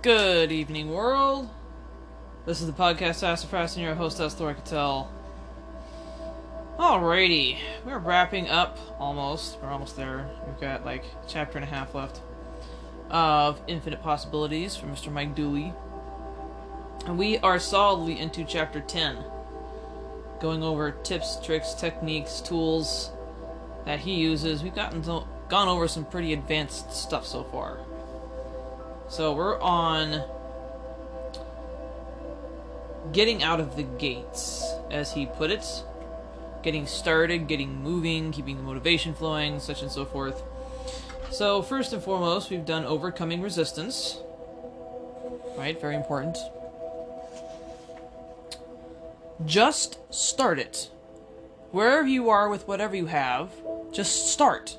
Good evening, world. This is the podcast Sassafras and your host, Laura Cattell. Alrighty, we're wrapping up almost. We're almost there. We've got like a chapter and a half left of Infinite Possibilities from Mr. Mike Dooley. And we are solidly into chapter 10, going over tips, tricks, techniques, tools that he uses. We've gotten to, gone over some pretty advanced stuff so far. So we're on getting out of the gates, as he put it. Getting started, getting moving, keeping the motivation flowing, such and so forth. So, first and foremost, we've done overcoming resistance. Right, very important. Just start it. Wherever you are with whatever you have, just start.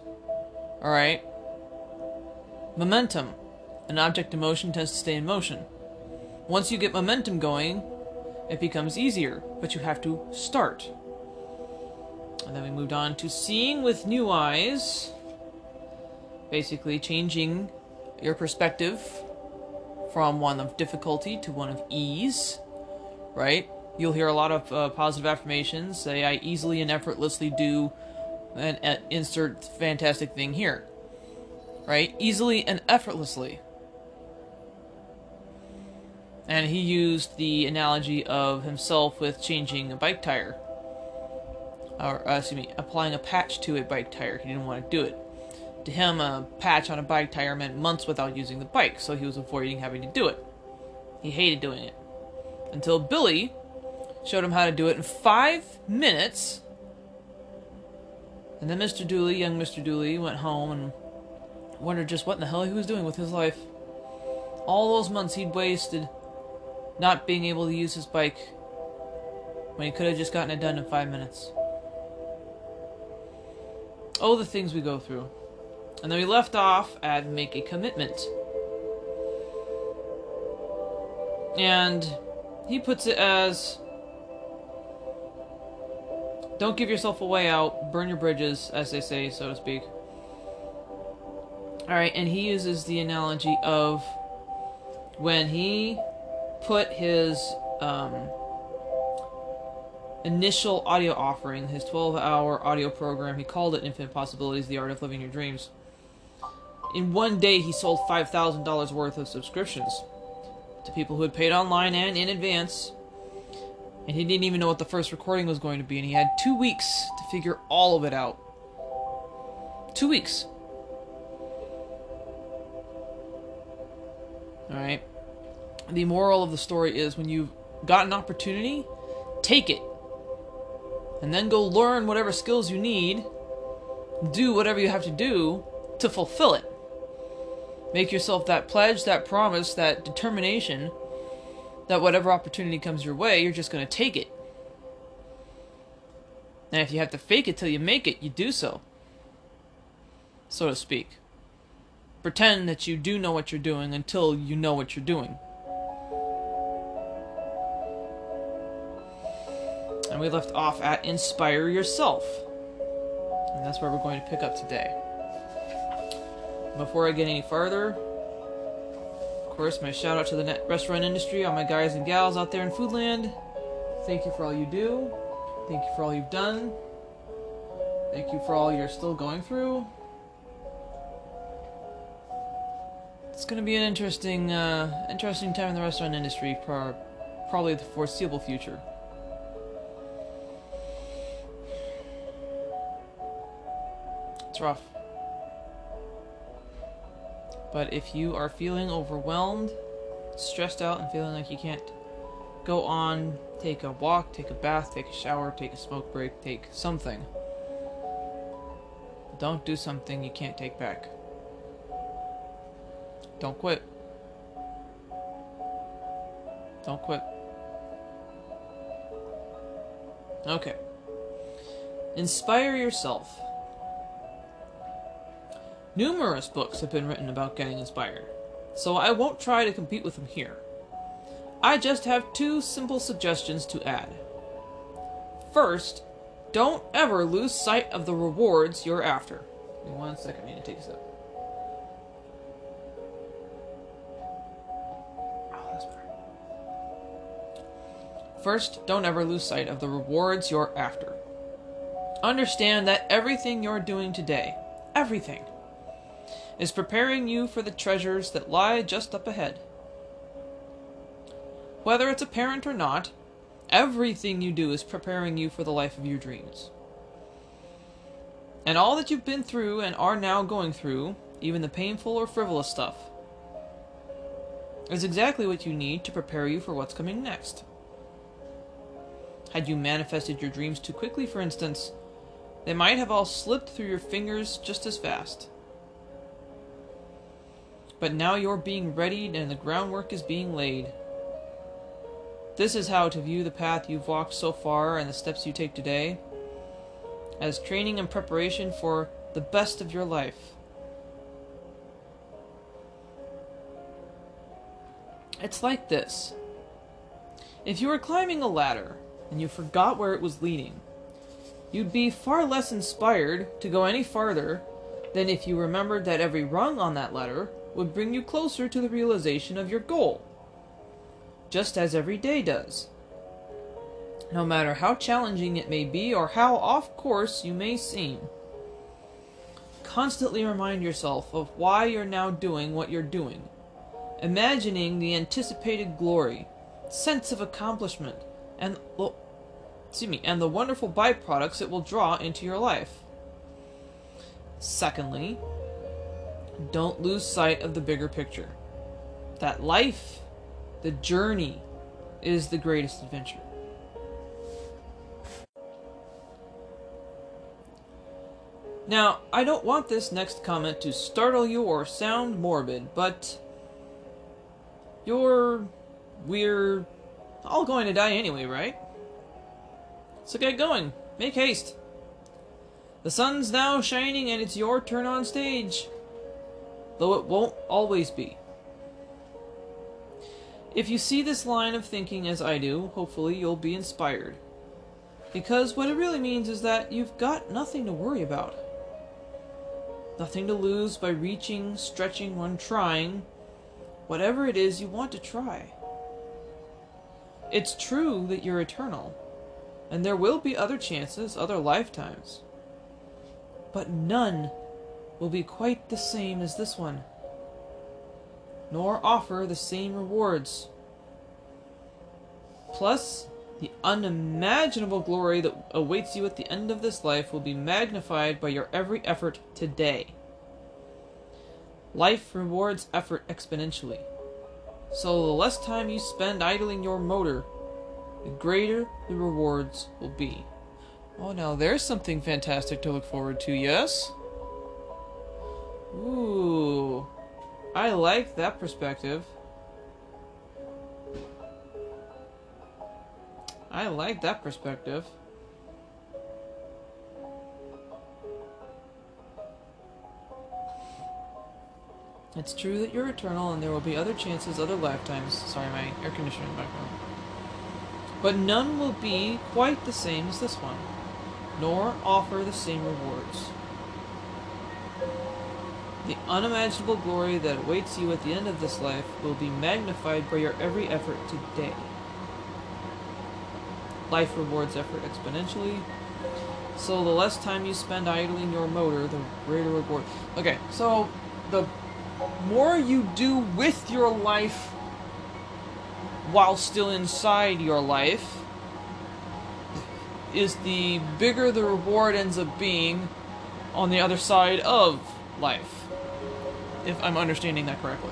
Alright? Momentum. An object in motion tends to stay in motion. Once you get momentum going, it becomes easier, but you have to start. And then we moved on to seeing with new eyes. Basically, changing your perspective from one of difficulty to one of ease. Right? You'll hear a lot of uh, positive affirmations say, I easily and effortlessly do, and uh, insert fantastic thing here. Right? Easily and effortlessly. And he used the analogy of himself with changing a bike tire. Or, uh, excuse me, applying a patch to a bike tire. He didn't want to do it. To him, a patch on a bike tire meant months without using the bike, so he was avoiding having to do it. He hated doing it. Until Billy showed him how to do it in five minutes. And then Mr. Dooley, young Mr. Dooley, went home and wondered just what in the hell he was doing with his life. All those months he'd wasted not being able to use his bike when he could have just gotten it done in five minutes. Oh, the things we go through. And then we left off at make a commitment. And he puts it as don't give yourself a way out, burn your bridges, as they say, so to speak. Alright, and he uses the analogy of when he put his um, initial audio offering, his 12 hour audio program, he called it Infinite Possibilities The Art of Living Your Dreams. In one day, he sold $5,000 worth of subscriptions to people who had paid online and in advance. And he didn't even know what the first recording was going to be, and he had two weeks to figure all of it out. Two weeks. Alright the moral of the story is when you've got an opportunity, take it. And then go learn whatever skills you need, do whatever you have to do to fulfill it. Make yourself that pledge, that promise, that determination that whatever opportunity comes your way, you're just going to take it. And if you have to fake it till you make it, you do so. So to speak. Pretend that you do know what you're doing until you know what you're doing. And we left off at Inspire Yourself. And that's where we're going to pick up today. Before I get any farther, of course, my shout out to the restaurant industry, all my guys and gals out there in Foodland. Thank you for all you do. Thank you for all you've done. Thank you for all you're still going through. It's going to be an interesting, uh, interesting time in the restaurant industry for probably the foreseeable future. It's rough. But if you are feeling overwhelmed, stressed out, and feeling like you can't go on, take a walk, take a bath, take a shower, take a smoke break, take something. Don't do something you can't take back. Don't quit. Don't quit. Okay. Inspire yourself. Numerous books have been written about getting inspired, so I won't try to compete with them here. I just have two simple suggestions to add. First, don't ever lose sight of the rewards you're after. Give me one second, I need to take a sip. Oh, First, don't ever lose sight of the rewards you're after. Understand that everything you're doing today, everything, is preparing you for the treasures that lie just up ahead. Whether it's apparent or not, everything you do is preparing you for the life of your dreams. And all that you've been through and are now going through, even the painful or frivolous stuff, is exactly what you need to prepare you for what's coming next. Had you manifested your dreams too quickly, for instance, they might have all slipped through your fingers just as fast. But now you're being readied and the groundwork is being laid. This is how to view the path you've walked so far and the steps you take today as training and preparation for the best of your life. It's like this. If you were climbing a ladder and you forgot where it was leading, you'd be far less inspired to go any farther than if you remembered that every rung on that ladder would bring you closer to the realization of your goal just as every day does. No matter how challenging it may be or how off course you may seem, constantly remind yourself of why you're now doing what you're doing, imagining the anticipated glory, sense of accomplishment, and excuse me, and the wonderful byproducts it will draw into your life. Secondly, don't lose sight of the bigger picture. That life the journey is the greatest adventure. Now, I don't want this next comment to startle you or sound morbid, but you're we're all going to die anyway, right? So get going. Make haste. The sun's now shining and it's your turn on stage. Though it won't always be. If you see this line of thinking as I do, hopefully you'll be inspired. Because what it really means is that you've got nothing to worry about. Nothing to lose by reaching, stretching, or trying whatever it is you want to try. It's true that you're eternal, and there will be other chances, other lifetimes. But none will be quite the same as this one nor offer the same rewards. Plus, the unimaginable glory that awaits you at the end of this life will be magnified by your every effort today. Life rewards effort exponentially. So the less time you spend idling your motor, the greater the rewards will be. Oh, now there's something fantastic to look forward to, yes? Ooh. I like that perspective. I like that perspective. It's true that you're eternal and there will be other chances, other lifetimes. Sorry, my air conditioning background. But none will be quite the same as this one, nor offer the same rewards. Unimaginable glory that awaits you at the end of this life will be magnified by your every effort today. Life rewards effort exponentially, so the less time you spend idling your motor, the greater reward. Okay, so the more you do with your life while still inside your life is the bigger the reward ends up being on the other side of life if I'm understanding that correctly.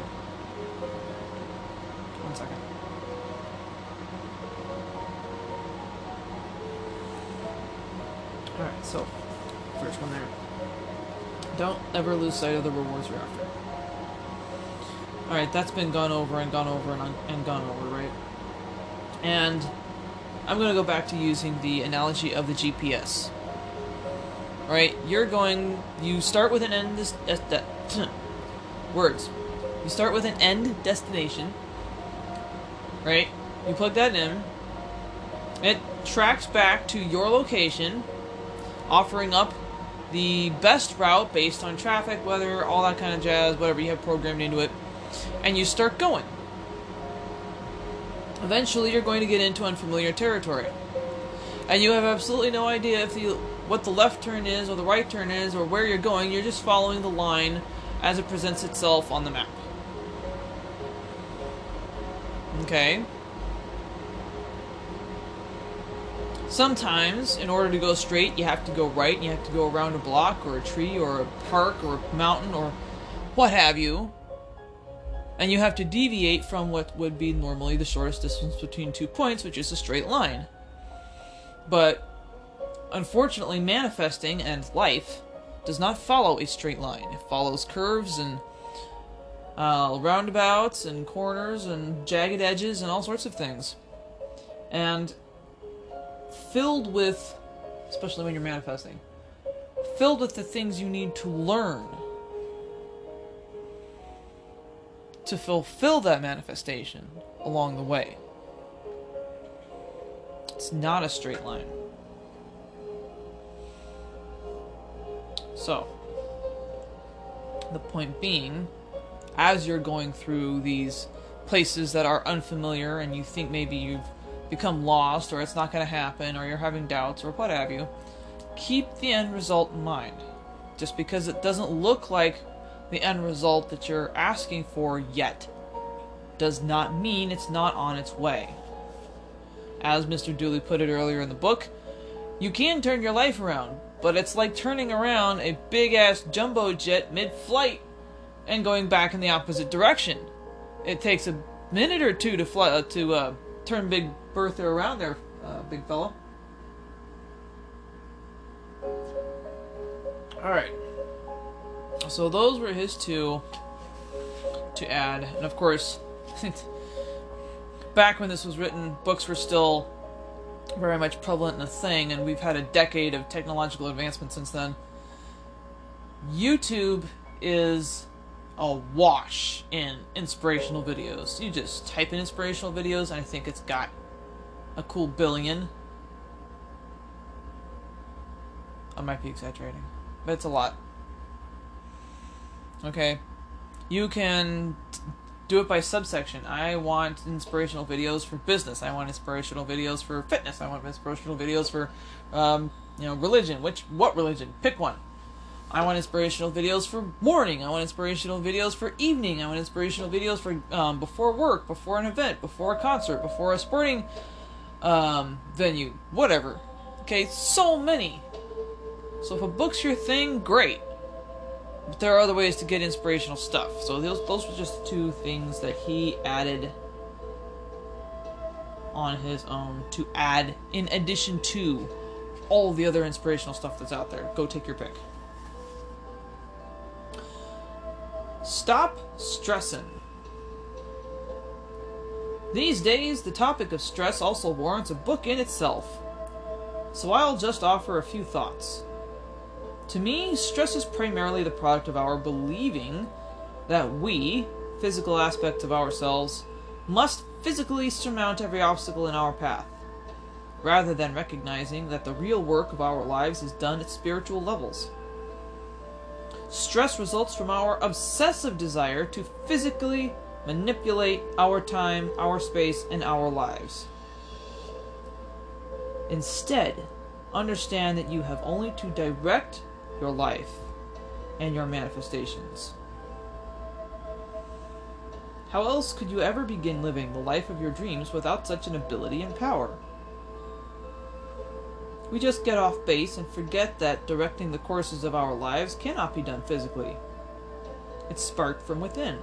One second. Alright, so, first one there. Don't ever lose sight of the rewards you're after. Alright, that's been gone over and gone over and, and gone over, right? And I'm going to go back to using the analogy of the GPS. Right, you're going, you start with an end, this, eh, that, words. You start with an end destination, right? You plug that in. It tracks back to your location, offering up the best route based on traffic, weather, all that kind of jazz, whatever you have programmed into it, and you start going. eventually you're going to get into unfamiliar territory. And you have absolutely no idea if the what the left turn is or the right turn is or where you're going. You're just following the line as it presents itself on the map. Okay. Sometimes, in order to go straight, you have to go right, and you have to go around a block, or a tree, or a park, or a mountain, or what have you. And you have to deviate from what would be normally the shortest distance between two points, which is a straight line. But unfortunately, manifesting and life does not follow a straight line. It follows curves and uh, roundabouts and corners and jagged edges and all sorts of things. And filled with, especially when you're manifesting, filled with the things you need to learn to fulfill that manifestation along the way. It's not a straight line. So, the point being, as you're going through these places that are unfamiliar and you think maybe you've become lost or it's not going to happen or you're having doubts or what have you, keep the end result in mind. Just because it doesn't look like the end result that you're asking for yet does not mean it's not on its way. As Mr. Dooley put it earlier in the book, you can turn your life around, but it's like turning around a big ass jumbo jet mid flight and going back in the opposite direction. It takes a minute or two to fly uh, to uh, turn Big Bertha around there, uh, big fellow. All right. So those were his two to add, and of course, back when this was written, books were still very much prevalent and a thing, and we've had a decade of technological advancement since then. YouTube is a wash in inspirational videos. You just type in inspirational videos, and I think it's got a cool billion. I might be exaggerating, but it's a lot. Okay. You can do it by subsection. I want inspirational videos for business. I want inspirational videos for fitness. I want inspirational videos for, um, you know, religion. Which what religion? Pick one. I want inspirational videos for morning. I want inspirational videos for evening. I want inspirational videos for um, before work, before an event, before a concert, before a sporting um, venue, whatever. Okay, so many. So if a book's your thing, great. But there are other ways to get inspirational stuff. So those those were just two things that he added on his own to add in addition to all the other inspirational stuff that's out there. Go take your pick. Stop stressing. These days, the topic of stress also warrants a book in itself. So I'll just offer a few thoughts. To me, stress is primarily the product of our believing that we, physical aspects of ourselves, must physically surmount every obstacle in our path, rather than recognizing that the real work of our lives is done at spiritual levels. Stress results from our obsessive desire to physically manipulate our time, our space, and our lives. Instead, understand that you have only to direct your life, and your manifestations. How else could you ever begin living the life of your dreams without such an ability and power? We just get off base and forget that directing the courses of our lives cannot be done physically. It's sparked from within.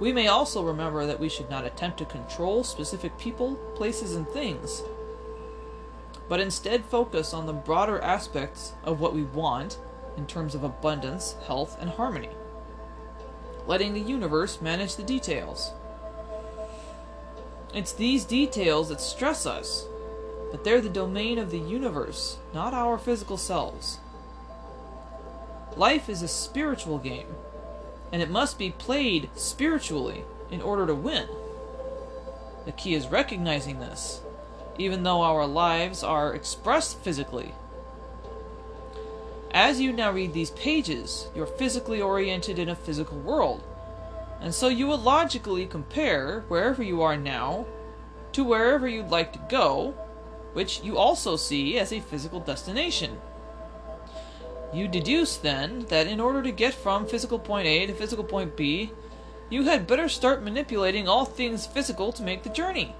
We may also remember that we should not attempt to control specific people, places, and things but instead focus on the broader aspects of what we want in terms of abundance, health, and harmony, letting the universe manage the details. It's these details that stress us, but they're the domain of the universe, not our physical selves. Life is a spiritual game, and it must be played spiritually in order to win. The key is recognizing this even though our lives are expressed physically. As you now read these pages, you're physically oriented in a physical world, And so you will logically compare wherever you are now to wherever you'd like to go, which you also see as a physical destination. You deduce then that in order to get from physical point A to physical point B, you had better start manipulating all things physical to make the journey.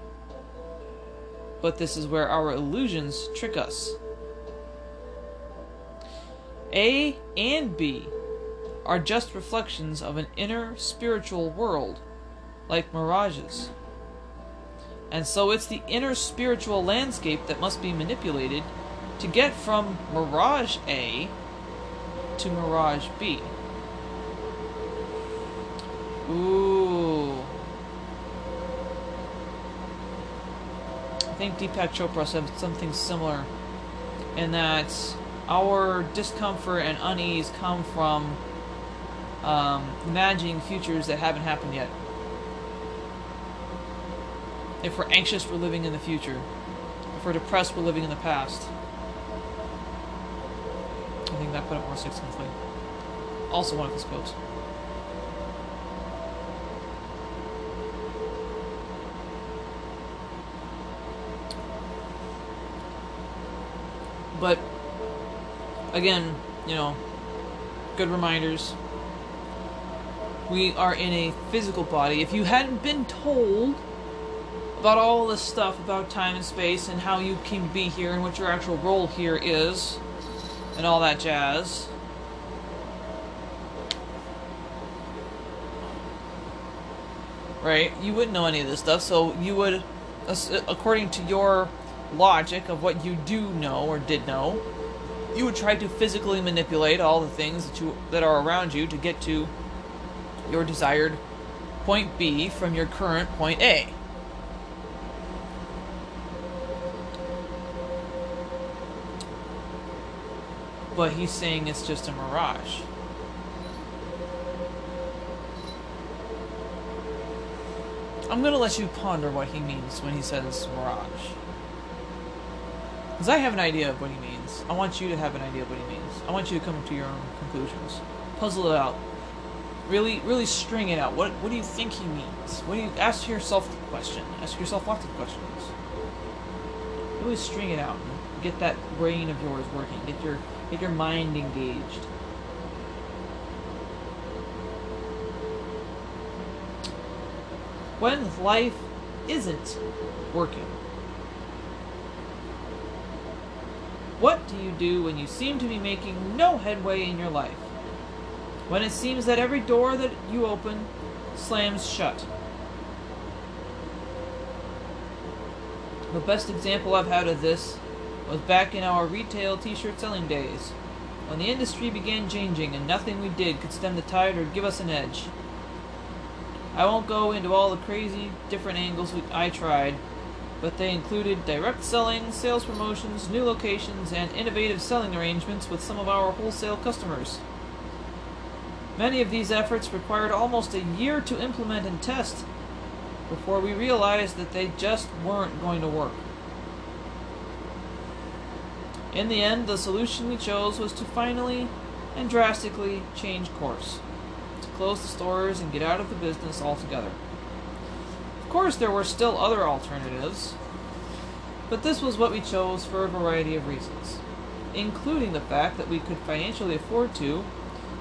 But this is where our illusions trick us. A and B are just reflections of an inner spiritual world, like mirages. And so it's the inner spiritual landscape that must be manipulated to get from Mirage A to Mirage B. Ooh. I think Deepak Chopra said something similar in that our discomfort and unease come from um, imagining futures that haven't happened yet. If we're anxious, we're living in the future. If we're depressed, we're living in the past. I think that put it more succinctly. Also, one of his quotes. But again, you know, good reminders. We are in a physical body. If you hadn't been told about all this stuff about time and space and how you can be here and what your actual role here is, and all that jazz. Right? You wouldn't know any of this stuff, so you would, according to your logic of what you do know or did know, you would try to physically manipulate all the things that you that are around you to get to your desired point B from your current point A. But he's saying it's just a mirage. I'm gonna let you ponder what he means when he says mirage. Because I have an idea of what he means. I want you to have an idea of what he means. I want you to come to your own conclusions. Puzzle it out. Really, really string it out. What, what do you think he means? What do you ask yourself the question? Ask yourself lots of questions. Really string it out. Get that brain of yours working. Get your Get your mind engaged. When life isn't working. What do you do when you seem to be making no headway in your life? When it seems that every door that you open slams shut? The best example I've had of this was back in our retail t-shirt selling days, when the industry began changing and nothing we did could stem the tide or give us an edge. I won't go into all the crazy different angles I tried, but they included direct selling, sales promotions, new locations, and innovative selling arrangements with some of our wholesale customers. Many of these efforts required almost a year to implement and test before we realized that they just weren't going to work. In the end, the solution we chose was to finally and drastically change course. To close the stores and get out of the business altogether. Of course, there were still other alternatives, but this was what we chose for a variety of reasons, including the fact that we could financially afford to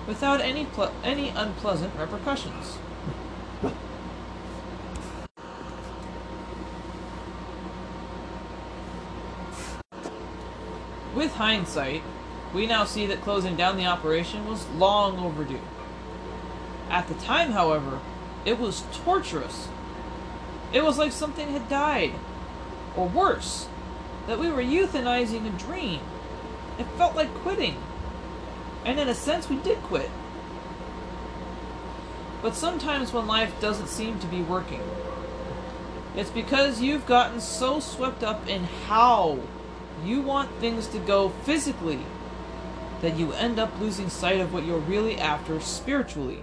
without any, any unpleasant repercussions. With hindsight, we now see that closing down the operation was long overdue. At the time, however, it was torturous. It was like something had died. Or worse, that we were euthanizing a dream. It felt like quitting. And in a sense, we did quit. But sometimes when life doesn't seem to be working, it's because you've gotten so swept up in how you want things to go physically that you end up losing sight of what you're really after spiritually.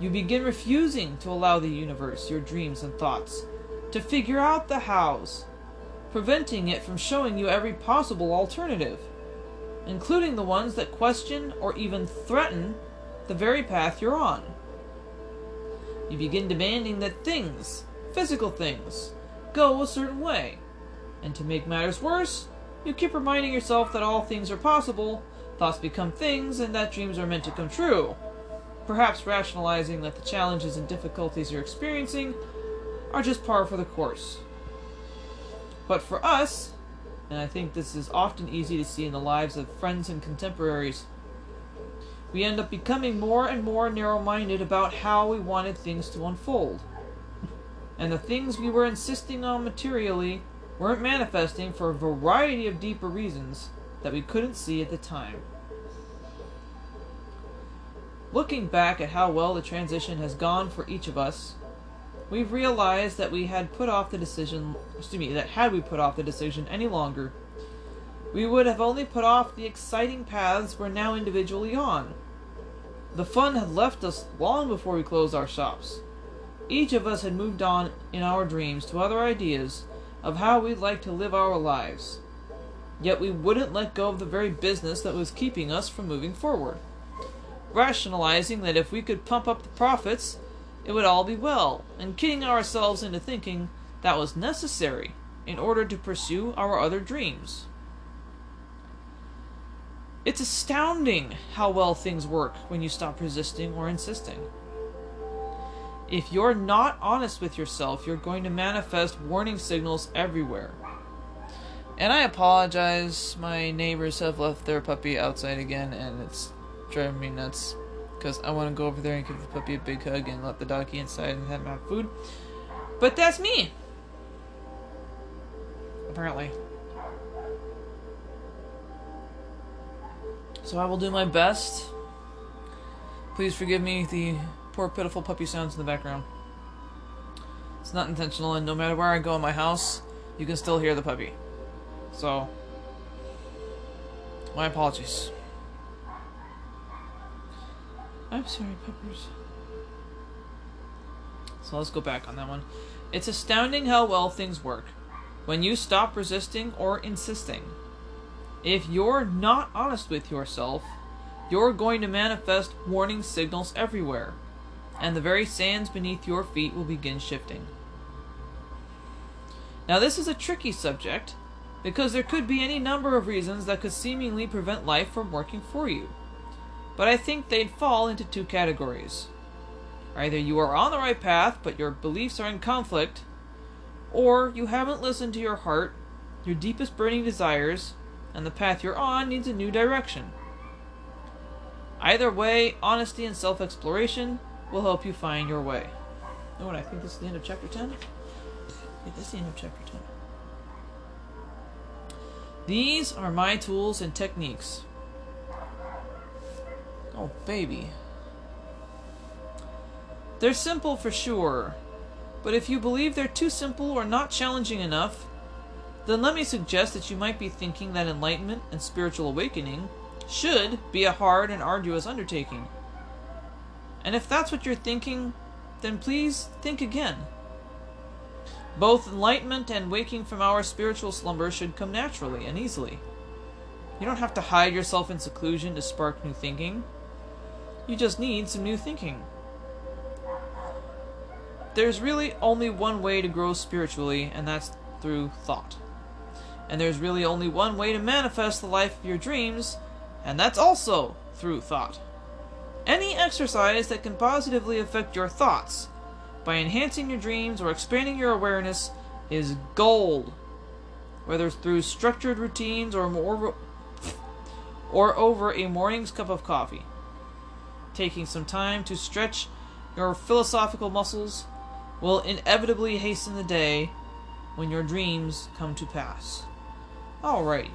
You begin refusing to allow the universe, your dreams and thoughts, to figure out the hows, preventing it from showing you every possible alternative, including the ones that question or even threaten the very path you're on. You begin demanding that things, physical things, go a certain way. And to make matters worse, you keep reminding yourself that all things are possible, thoughts become things, and that dreams are meant to come true. Perhaps rationalizing that the challenges and difficulties you're experiencing are just par for the course. But for us, and I think this is often easy to see in the lives of friends and contemporaries, we end up becoming more and more narrow minded about how we wanted things to unfold. And the things we were insisting on materially weren't manifesting for a variety of deeper reasons that we couldn't see at the time. Looking back at how well the transition has gone for each of us, we've realized that we had put off the decision, excuse me, that had we put off the decision any longer, we would have only put off the exciting paths we're now individually on. The fun had left us long before we closed our shops. Each of us had moved on in our dreams to other ideas of how we'd like to live our lives. Yet we wouldn't let go of the very business that was keeping us from moving forward. Rationalizing that if we could pump up the profits, it would all be well, and kidding ourselves into thinking that was necessary in order to pursue our other dreams. It's astounding how well things work when you stop resisting or insisting. If you're not honest with yourself, you're going to manifest warning signals everywhere. And I apologize, my neighbors have left their puppy outside again, and it's driving me nuts. Because I want to go over there and give the puppy a big hug and let the doggy inside and have have food. But that's me! Apparently. So I will do my best. Please forgive me the poor pitiful puppy sounds in the background. It's not intentional, and no matter where I go in my house, you can still hear the puppy. So, my apologies. I'm sorry, Peppers. So let's go back on that one. It's astounding how well things work when you stop resisting or insisting. If you're not honest with yourself, you're going to manifest warning signals everywhere and the very sands beneath your feet will begin shifting. Now, this is a tricky subject because there could be any number of reasons that could seemingly prevent life from working for you. But I think they'd fall into two categories. Either you are on the right path, but your beliefs are in conflict, or you haven't listened to your heart, your deepest burning desires, and the path you're on needs a new direction. Either way, honesty and self exploration will help you find your way. You know what? I think this is the end of chapter 10. Yeah, this is the end of chapter 10. These are my tools and techniques. Oh, baby. They're simple for sure, but if you believe they're too simple or not challenging enough, then let me suggest that you might be thinking that enlightenment and spiritual awakening should be a hard and arduous undertaking. And if that's what you're thinking, then please think again. Both enlightenment and waking from our spiritual slumber should come naturally and easily. You don't have to hide yourself in seclusion to spark new thinking. You just need some new thinking. There's really only one way to grow spiritually, and that's through thought. And there's really only one way to manifest the life of your dreams, and that's also through thought. Any exercise that can positively affect your thoughts by enhancing your dreams or expanding your awareness is gold. Whether through structured routines or more or over a morning's cup of coffee. Taking some time to stretch your philosophical muscles will inevitably hasten the day when your dreams come to pass. Alrighty.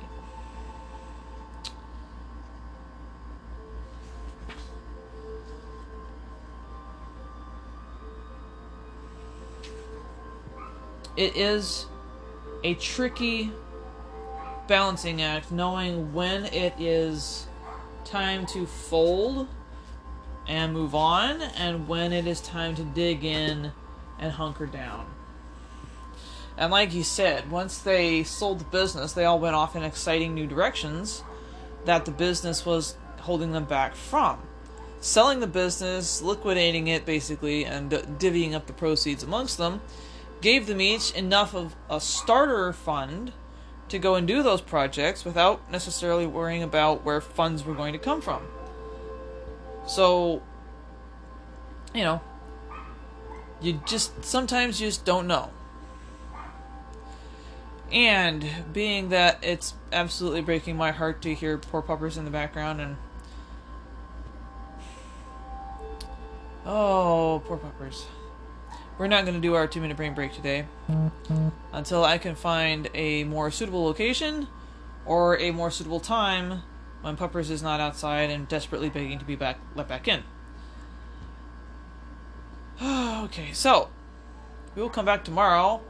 it is a tricky balancing act knowing when it is time to fold and move on and when it is time to dig in and hunker down. And like you said, once they sold the business, they all went off in exciting new directions that the business was holding them back from. selling the business, liquidating it basically, and divvying up the proceeds amongst them, gave them each enough of a starter fund to go and do those projects without necessarily worrying about where funds were going to come from. So, you know, you just sometimes you just don't know. And being that it's absolutely breaking my heart to hear poor puppers in the background and Oh, poor puppers. We're not going to do our two minute brain break today until I can find a more suitable location or a more suitable time when Puppers is not outside and desperately begging to be back let back in. okay, so we will come back tomorrow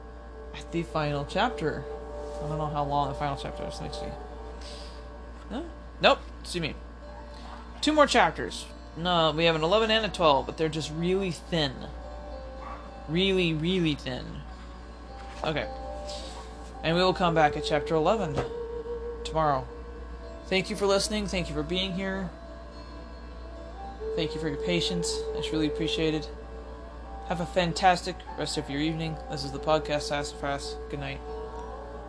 at the final chapter. I don't know how long the final chapter is. Let's see. No? Nope. See me. Two more chapters. No, we have an 11 and a 12, but they're just really thin. Really, really thin. Okay. And we will come back at chapter 11 tomorrow. Thank you for listening. Thank you for being here. Thank you for your patience. It's really appreciated. Have a fantastic rest of your evening. This is the podcast Sassafras. Good night.